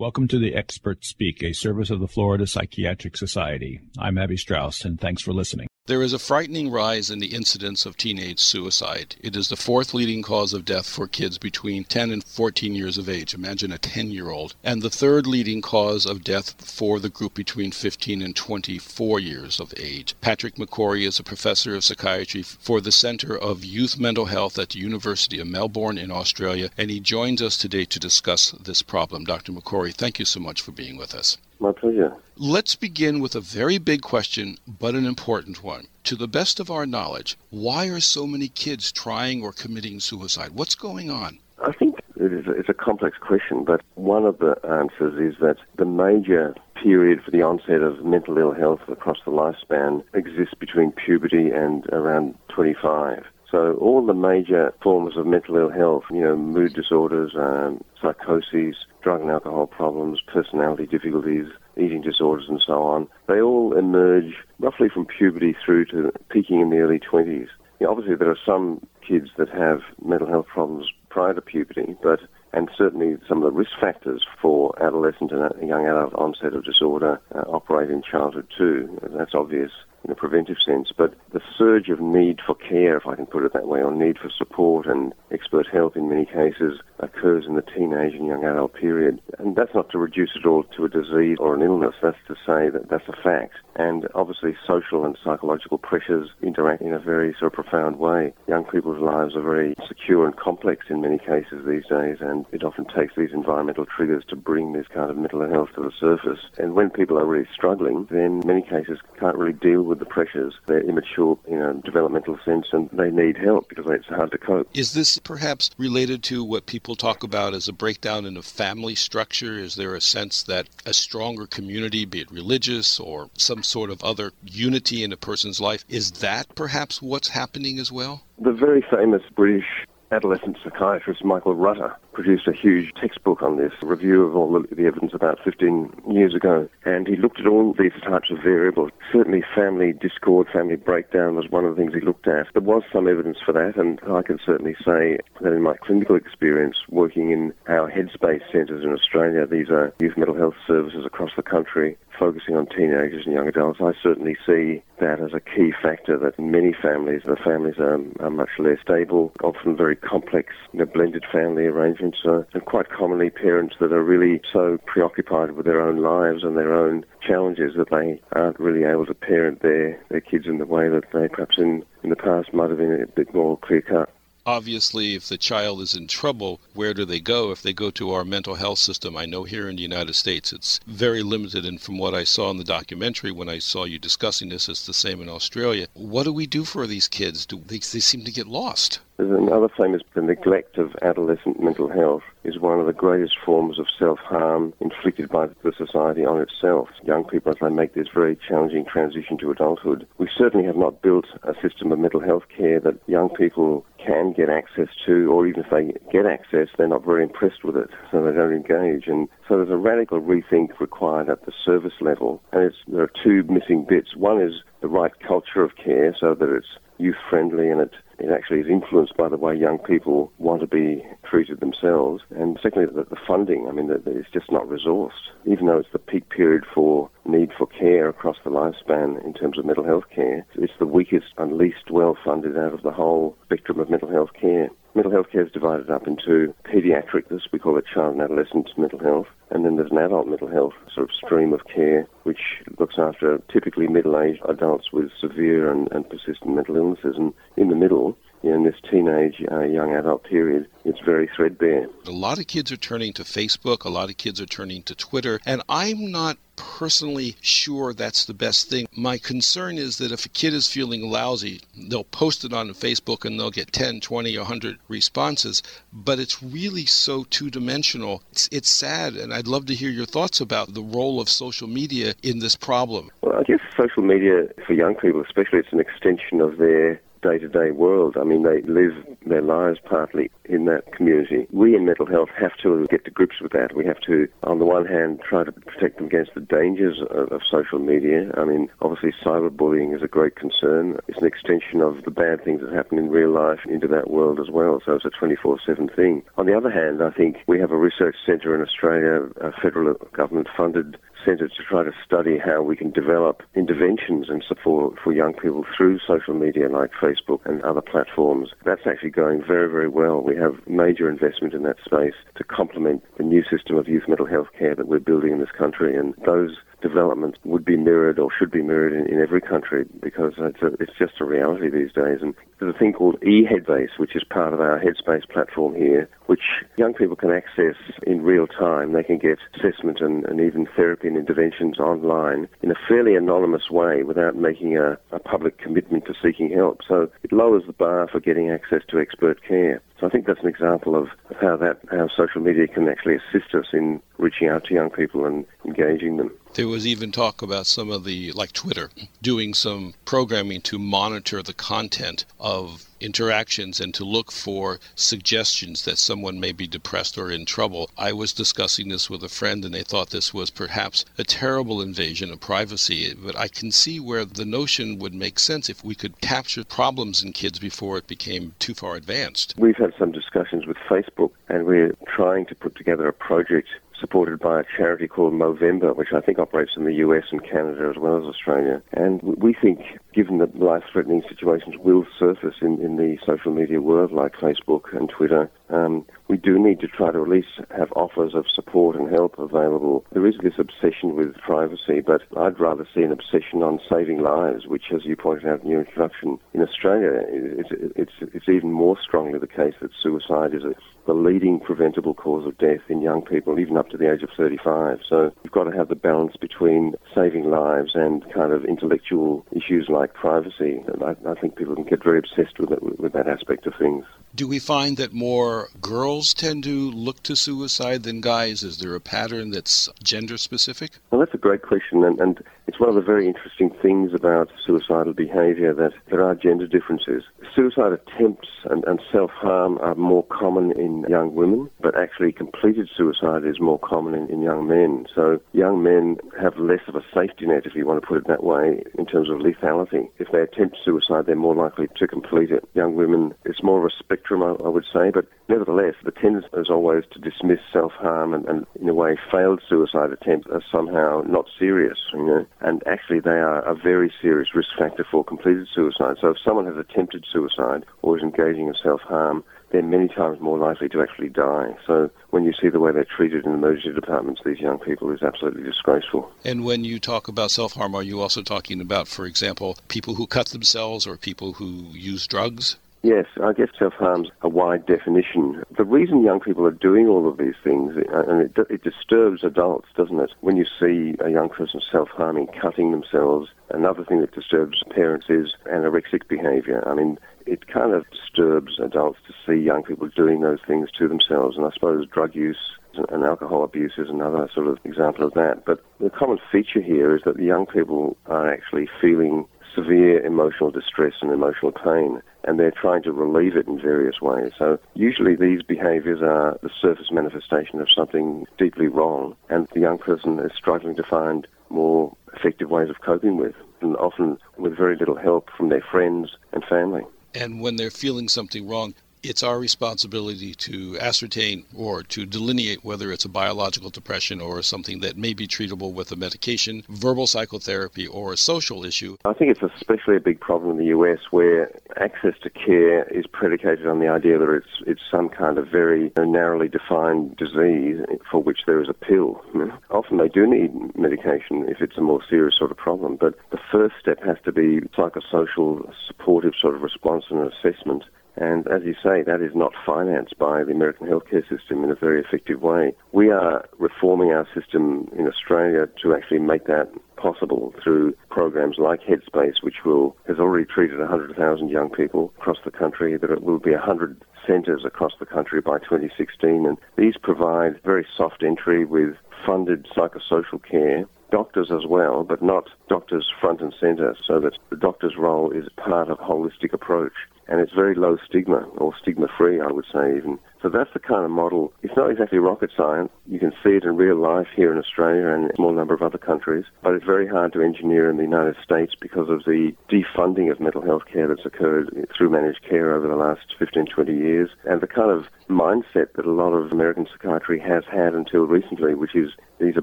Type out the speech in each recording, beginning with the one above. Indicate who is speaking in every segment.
Speaker 1: Welcome to the Expert Speak, a service of the Florida Psychiatric Society. I'm Abby Strauss, and thanks for listening.
Speaker 2: There is a frightening rise in the incidence of teenage suicide. It is the fourth leading cause of death for kids between 10 and 14 years of age. Imagine a 10 year old. And the third leading cause of death for the group between 15 and 24 years of age. Patrick McGorry is a professor of psychiatry for the Center of Youth Mental Health at the University of Melbourne in Australia, and he joins us today to discuss this problem. Dr. McGorry, thank you so much for being with us.
Speaker 3: My pleasure.
Speaker 2: Let's begin with a very big question, but an important one. To the best of our knowledge, why are so many kids trying or committing suicide? What's going on?
Speaker 3: I think it is a, it's a complex question, but one of the answers is that the major period for the onset of mental ill health across the lifespan exists between puberty and around 25. So all the major forms of mental ill health, you know, mood disorders, um, psychoses, drug and alcohol problems, personality difficulties, eating disorders, and so on, they all emerge roughly from puberty through to peaking in the early 20s. You know, obviously, there are some kids that have mental health problems prior to puberty, but and certainly some of the risk factors for adolescent and young adult onset of disorder uh, operate in childhood too. That's obvious in a preventive sense, but the surge of need for care, if I can put it that way, or need for support and expert help in many cases occurs in the teenage and young adult period. And that's not to reduce it all to a disease or an illness, that's to say that that's a fact. And obviously social and psychological pressures interact in a very sort of profound way. Young people's lives are very secure and complex in many cases these days, and it often takes these environmental triggers to bring this kind of mental health to the surface. And when people are really struggling, then many cases can't really deal with the pressures. They're immature in a developmental sense and they need help because it's hard to cope.
Speaker 2: Is this perhaps related to what people talk about as a breakdown in a family structure? Is there a sense that a stronger community, be it religious or some sort of other unity in a person's life, is that perhaps what's happening as well?
Speaker 3: The very famous British adolescent psychiatrist Michael Rutter produced a huge textbook on this, a review of all the evidence about 15 years ago. And he looked at all these types of variables. Certainly family discord, family breakdown was one of the things he looked at. There was some evidence for that, and I can certainly say that in my clinical experience working in our headspace centres in Australia, these are youth mental health services across the country, focusing on teenagers and young adults, I certainly see that as a key factor that many families, the families are, are much less stable, often very complex, you know, blended family arrangements, uh, and quite commonly parents that are really so preoccupied with their own lives and their own challenges that they aren't really able to parent their, their kids in the way that they perhaps in, in the past might have been a bit more clear cut
Speaker 2: obviously, if the child is in trouble, where do they go? If they go to our mental health system, I know here in the United States it's very limited. And from what I saw in the documentary when I saw you discussing this, it's the same in Australia. What do we do for these kids? Do they, they seem to get lost?
Speaker 3: Another famous the neglect of adolescent mental health is one of the greatest forms of self-harm inflicted by the society on itself. Young people, as they make this very challenging transition to adulthood, we certainly have not built a system of mental health care that young people can get access to, or even if they get access, they're not very impressed with it, so they don't engage. And so there's a radical rethink required at the service level. And there are two missing bits. One is the right culture of care so that it's youth friendly and it it actually is influenced by the way young people want to be treated themselves. And secondly, the, the funding. I mean, it's just not resourced. Even though it's the peak period for need for care across the lifespan in terms of mental health care, it's the weakest and least well funded out of the whole spectrum of mental health care. Mental health care is divided up into pediatric, this we call it child and adolescent mental health, and then there's an adult mental health sort of stream of care which looks after typically middle-aged adults with severe and, and persistent mental illnesses. And in the middle, in this teenage uh, young adult period, it's very threadbare.
Speaker 2: A lot of kids are turning to Facebook, a lot of kids are turning to Twitter, and I'm not personally sure that's the best thing. My concern is that if a kid is feeling lousy, they'll post it on Facebook and they'll get 10, 20, 100 responses, but it's really so two dimensional. It's, it's sad, and I'd love to hear your thoughts about the role of social media in this problem.
Speaker 3: Well, I guess social media for young people, especially, it's an extension of their day to day world. I mean, they live their lives partly in that community. We in mental health have to get to grips with that. We have to, on the one hand, try to protect them against the dangers of, of social media. I mean, obviously, cyberbullying is a great concern. It's an extension of the bad things that happen in real life into that world as well. So it's a 24 7 thing. On the other hand, I think we have a research centre in Australia, a federal government funded centre to try to study how we can develop interventions and support for young people through social media like Facebook and other platforms. That's actually going very, very well. We have major investment in that space to complement the new system of youth mental health care that we're building in this country. And those development would be mirrored or should be mirrored in, in every country because it's, a, it's just a reality these days. And there's a thing called eHeadspace, which is part of our Headspace platform here, which young people can access in real time. They can get assessment and, and even therapy and interventions online in a fairly anonymous way without making a, a public commitment to seeking help. So it lowers the bar for getting access to expert care. So I think that's an example of how that how social media can actually assist us in reaching out to young people and engaging them.
Speaker 2: There was even talk about some of the, like Twitter, doing some programming to monitor the content of interactions and to look for suggestions that someone may be depressed or in trouble. I was discussing this with a friend and they thought this was perhaps a terrible invasion of privacy, but I can see where the notion would make sense if we could capture problems in kids before it became too far advanced.
Speaker 3: We've had some discussions with Facebook and we're trying to put together a project supported by a charity called Movember, which I think operates in the US and Canada as well as Australia. And we think, given that life-threatening situations will surface in, in the social media world like Facebook and Twitter, um, we do need to try to at least have offers of support and help available. There is this obsession with privacy, but I'd rather see an obsession on saving lives, which, as you pointed out in your introduction, in Australia, it's, it's, it's even more strongly the case that suicide is a, the leading preventable cause of death in young people, even up to the age of 35. So you've got to have the balance between saving lives and kind of intellectual issues like privacy. I, I think people can get very obsessed with it, with that aspect of things.
Speaker 2: Do we find that more girls tend to look to suicide than guys? Is there a pattern that's gender specific?
Speaker 3: Well, that's a great question, and, and it's one of the very interesting things about suicidal behaviour that there are gender differences. Suicide attempts and, and self harm are more common in young women, but actually completed suicide is more common in, in young men. So young men have less of a safety net, if you want to put it that way, in terms of lethality. If they attempt suicide, they're more likely to complete it. Young women, it's more of a spectrum, I, I would say, but nevertheless, the tendency is always to dismiss self harm and, and, in a way, failed suicide attempts as somehow not serious. You know? And actually they are a very serious risk factor for completed suicide. So if someone has attempted suicide or is engaging in self-harm, they're many times more likely to actually die. So when you see the way they're treated in emergency departments, these young people is absolutely disgraceful.
Speaker 2: And when you talk about self harm, are you also talking about, for example, people who cut themselves or people who use drugs?
Speaker 3: Yes, I guess self-harm's a wide definition. The reason young people are doing all of these things, uh, and it, it disturbs adults, doesn't it? When you see a young person self-harming, cutting themselves, another thing that disturbs parents is anorexic behavior. I mean, it kind of disturbs adults to see young people doing those things to themselves, and I suppose drug use and alcohol abuse is another sort of example of that. But the common feature here is that the young people are actually feeling severe emotional distress and emotional pain, and they're trying to relieve it in various ways. So usually these behaviors are the surface manifestation of something deeply wrong, and the young person is struggling to find more effective ways of coping with, and often with very little help from their friends and family.
Speaker 2: And when they're feeling something wrong, it's our responsibility to ascertain or to delineate whether it's a biological depression or something that may be treatable with a medication, verbal psychotherapy, or a social issue.
Speaker 3: I think it's especially a big problem in the US where access to care is predicated on the idea that it's it's some kind of very narrowly defined disease for which there is a pill. Often they do need medication if it's a more serious sort of problem, but the first step has to be psychosocial supportive sort of response and assessment and as you say, that is not financed by the American healthcare system in a very effective way. We are reforming our system in Australia to actually make that possible through programs like Headspace, which will has already treated 100,000 young people across the country. That it will be 100 centres across the country by 2016, and these provide very soft entry with funded psychosocial care doctors as well, but not doctors front and center, so that the doctor's role is part of a holistic approach. And it's very low stigma, or stigma free, I would say, even. So that's the kind of model. It's not exactly rocket science. You can see it in real life here in Australia and a small number of other countries, but it's very hard to engineer in the United States because of the defunding of mental health care that's occurred through managed care over the last 15, 20 years, and the kind of mindset that a lot of American psychiatry has had until recently, which is these are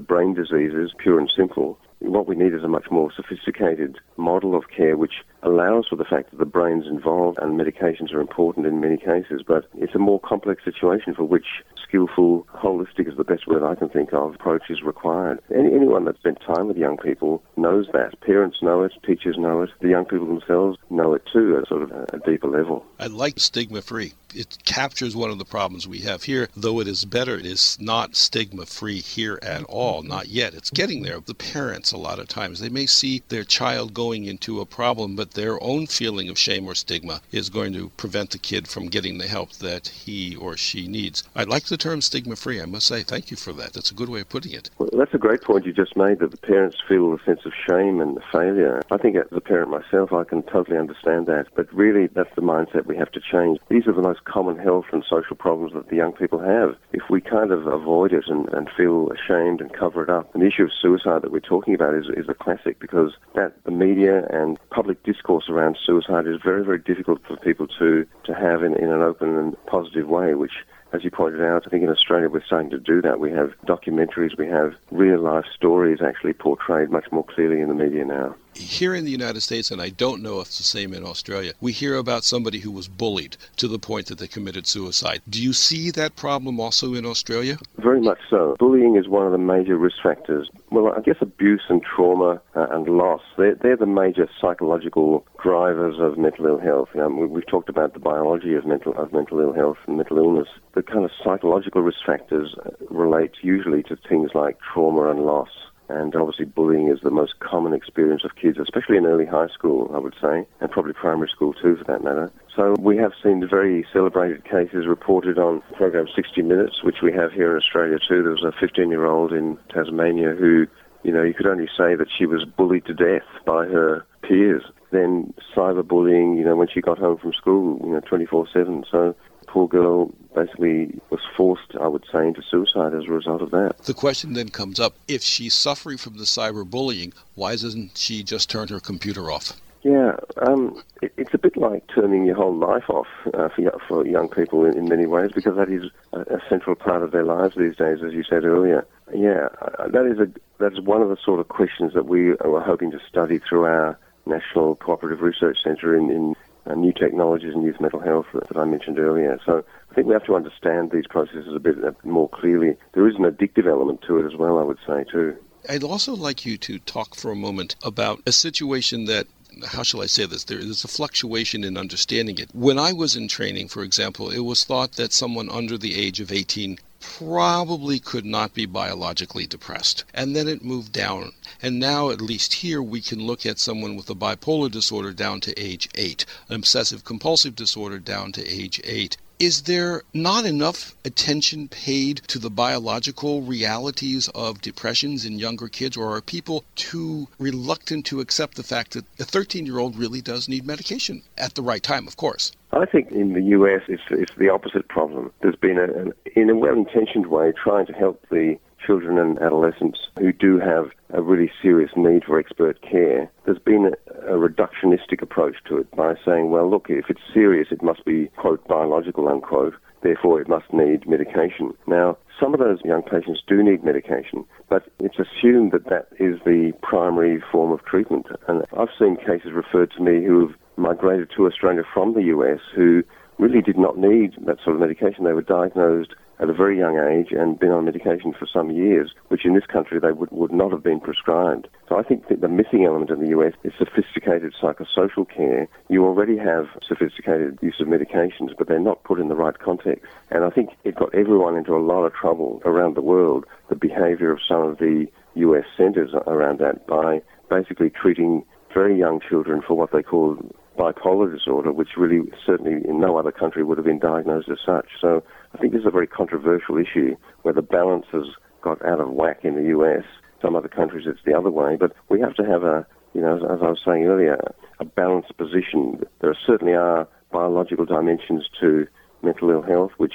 Speaker 3: brain diseases, pure and simple, what we need is a much more sophisticated model of care which allows for the fact that the brain's involved and medications are important in many cases, but it's a more complex situation for which skillful, holistic is the best word I can think of, approach is required. Any, anyone that's spent time with young people knows that. Parents know it, teachers know it, the young people themselves know it too at sort of a deeper level.
Speaker 2: I like stigma free. It captures one of the problems we have here, though it is better. It is not stigma free here at all, not yet. It's getting there. The parents, a lot of times, they may see their child going into a problem, but their own feeling of shame or stigma is going to prevent the kid from getting the help that he or she needs. I like the term stigma free. I must say thank you for that. That's a good way of putting it.
Speaker 3: Well, that's a great point you just made that the parents feel a sense of shame and failure. I think as a parent myself, I can totally understand that. But really, that's the mindset we have to change. These are the most common health and social problems that the young people have. If we kind of avoid it and, and feel ashamed and cover it up, and the issue of suicide that we're talking about is, is a classic because that the media and public discourse around suicide is very, very difficult for people to, to have in, in an open and positive way, which as you pointed out, I think in Australia we're starting to do that. We have documentaries, we have real life stories actually portrayed much more clearly in the media now
Speaker 2: here in the United States, and I don't know if it's the same in Australia, we hear about somebody who was bullied to the point that they committed suicide. Do you see that problem also in Australia?
Speaker 3: Very much so. Bullying is one of the major risk factors. Well, I guess abuse and trauma uh, and loss, they're, they're the major psychological drivers of mental ill health. We, we've talked about the biology of mental, of mental ill health and mental illness. The kind of psychological risk factors uh, relate usually to things like trauma and loss. And obviously, bullying is the most common experience of kids, especially in early high school, I would say, and probably primary school too, for that matter. So we have seen very celebrated cases reported on program 60 Minutes, which we have here in Australia too. There was a 15-year-old in Tasmania who, you know, you could only say that she was bullied to death by her peers. Then cyberbullying, you know, when she got home from school, you know, 24/7. So poor girl basically was forced, I would say, into suicide as a result of that.
Speaker 2: The question then comes up if she's suffering from the cyberbullying, why doesn't she just turn her computer off?
Speaker 3: Yeah, um, it, it's a bit like turning your whole life off uh, for, for young people in, in, many ways because that is a, a, central part of their lives these days, as you said earlier. Yeah, uh, that is a that's one of the sort of questions that we are hoping to study through our National Cooperative Research Centre in, in Uh, new technologies and youth mental health that, that, I mentioned earlier. So I think we have to understand these processes a bit uh, more clearly. There is an addictive element to it as well, I would say, too.
Speaker 2: I'd also like you to talk for a moment about a situation that how shall I say this? There is a fluctuation in understanding it. When I was in training, for example, it was thought that someone under the age of 18 probably could not be biologically depressed. And then it moved down. And now, at least here, we can look at someone with a bipolar disorder down to age 8, an obsessive compulsive disorder down to age 8. Is there not enough attention paid to the biological realities of depressions in younger kids, or are people too reluctant to accept the fact that a 13 year old really does need medication at the right time, of course?
Speaker 3: I think in the US it's, it's the opposite problem. There's been, a, an, in a well intentioned way, trying to help the children and adolescents who do have a really serious need for expert care, there's been a, a, reductionistic approach to it by saying, well, look, if it's serious, it must be, quote, biological, unquote, therefore it must need medication. Now, some of those young patients do need medication, but it's assumed that that is the primary form of treatment. And I've seen cases referred to me who have migrated to Australia from the US who really did not need that sort of medication. They were diagnosed at a very young age and been on medication for some years, which in this country they would, would not have been prescribed. So I think that the missing element in the US is sophisticated psychosocial care. You already have sophisticated use of medications, but they're not put in the right context. And I think it got everyone into a lot of trouble around the world, the behavior of some of the US centers around that by basically treating very young children for what they call bipolar disorder, which really certainly in no other country would have been diagnosed as such. So I think this is a very controversial issue where the balance has got out of whack in the US Some other countries it's the other way. But we have to have a, you know, as, as I was saying earlier, a balanced position. There certainly are biological dimensions to mental ill health, which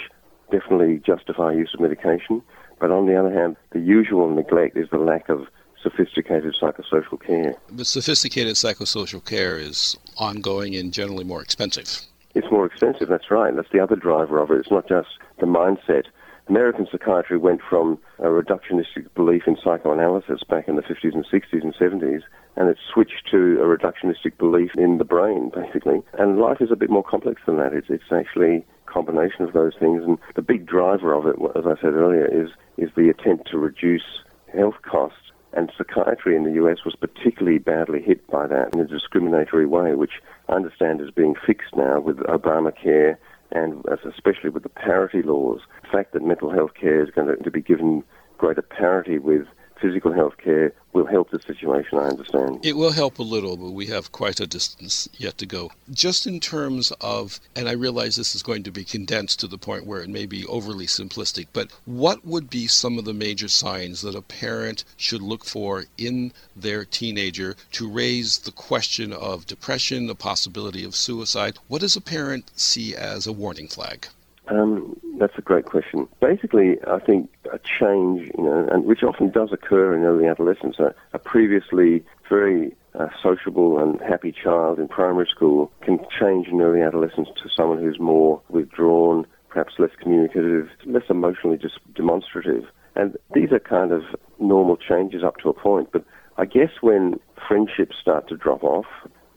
Speaker 3: definitely justify use of medication. But on the other hand, the usual neglect is the lack of sophisticated psychosocial care.
Speaker 2: But sophisticated psychosocial care is ongoing and generally more expensive.
Speaker 3: It's more expensive, that's right. That's the other driver of it. It's not just the mindset. American psychiatry went from a reductionistic belief in psychoanalysis back in the 50s and 60s and 70s, and it switched to a reductionistic belief in the brain, basically. And life is a bit more complex than that. It's, it's actually a combination of those things. And the big driver of it, as I said earlier, is, is the attempt to reduce health costs and psychiatry in the US was particularly badly hit by that in a discriminatory way, which I understand is being fixed now with Obamacare and especially with the parity laws. The fact that mental health care is going to be given greater parity with physical health care will help the situation, I understand.
Speaker 2: It will help a little, but we have quite a distance yet to go. Just in terms of, and I realize this is going to be condensed to the point where it may be overly simplistic, but what would be some of the major signs that a parent should look for in their teenager to raise the question of depression, the possibility of suicide? What does a parent see as a warning flag?
Speaker 3: Um, that's a great question. Basically, I think a change, you know, and which often does occur in early adolescence, a, a previously very uh, sociable and happy child in primary school can change in early adolescence to someone who's more withdrawn, perhaps less communicative, less emotionally just demonstrative. And these are kind of normal changes up to a point. But I guess when friendships start to drop off,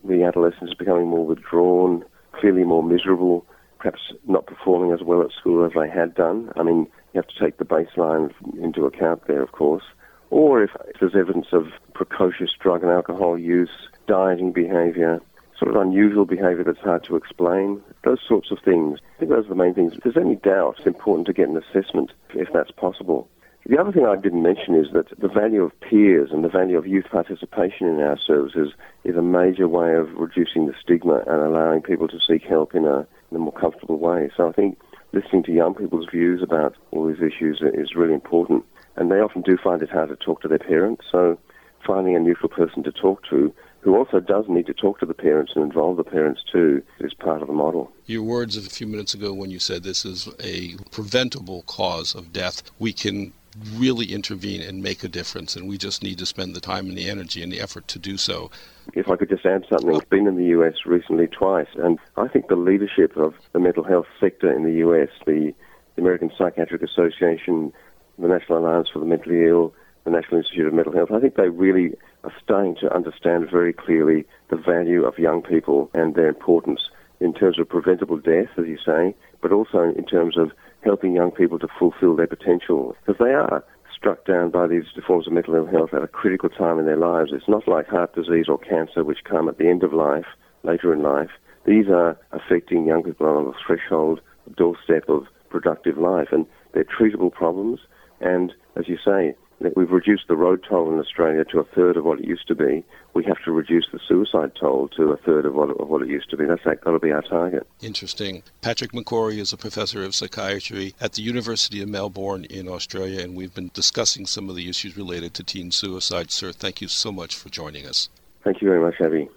Speaker 3: the adolescent is becoming more withdrawn, clearly more miserable, perhaps not performing as well at school as they had done. I mean, you have to take the baseline into account there, of course. Or if there's evidence of precocious drug and alcohol use, dieting behavior, sort of unusual behavior that's hard to explain, those sorts of things. I think those are the main things. If there's any doubt, it's important to get an assessment if that's possible. The other thing I didn't mention is that the value of peers and the value of youth participation in our services is a major way of reducing the stigma and allowing people to seek help in a, in a more comfortable way. So I think listening to young people's views about all these issues is really important. And they often do find it hard to talk to their parents. So finding a neutral person to talk to who also does need to talk to the parents and involve the parents too is part of the model.
Speaker 2: Your words of a few minutes ago when you said this is a preventable cause of death, we can really intervene and make a difference, and we just need to spend the time and the energy and the effort to do so.
Speaker 3: If I could just add something, I've been in the US recently twice, and I think the leadership of the mental health sector in the US, the, American Psychiatric Association, the National Alliance for the Mentally Ill, the National Institute of Mental Health, I think they really are starting to understand very clearly the value of young people and their importance in terms of preventable death, as you say, but also in terms of helping young people to fulfill their potential because they are struck down by these forms of mental ill health at a critical time in their lives. It's not like heart disease or cancer, which come at the end of life, later in life. These are affecting young people on the threshold, doorstep of productive life, and they're treatable problems. And as you say, We've reduced the road toll in Australia to a third of what it used to be. We have to reduce the suicide toll to a third of what, of what it used to be. That's got to be our target.
Speaker 2: Interesting. Patrick McGorry is a professor of psychiatry at the University of Melbourne in Australia, and we've been discussing some of the issues related to teen suicide. Sir, thank you so much for joining us.
Speaker 3: Thank you very much, Abby.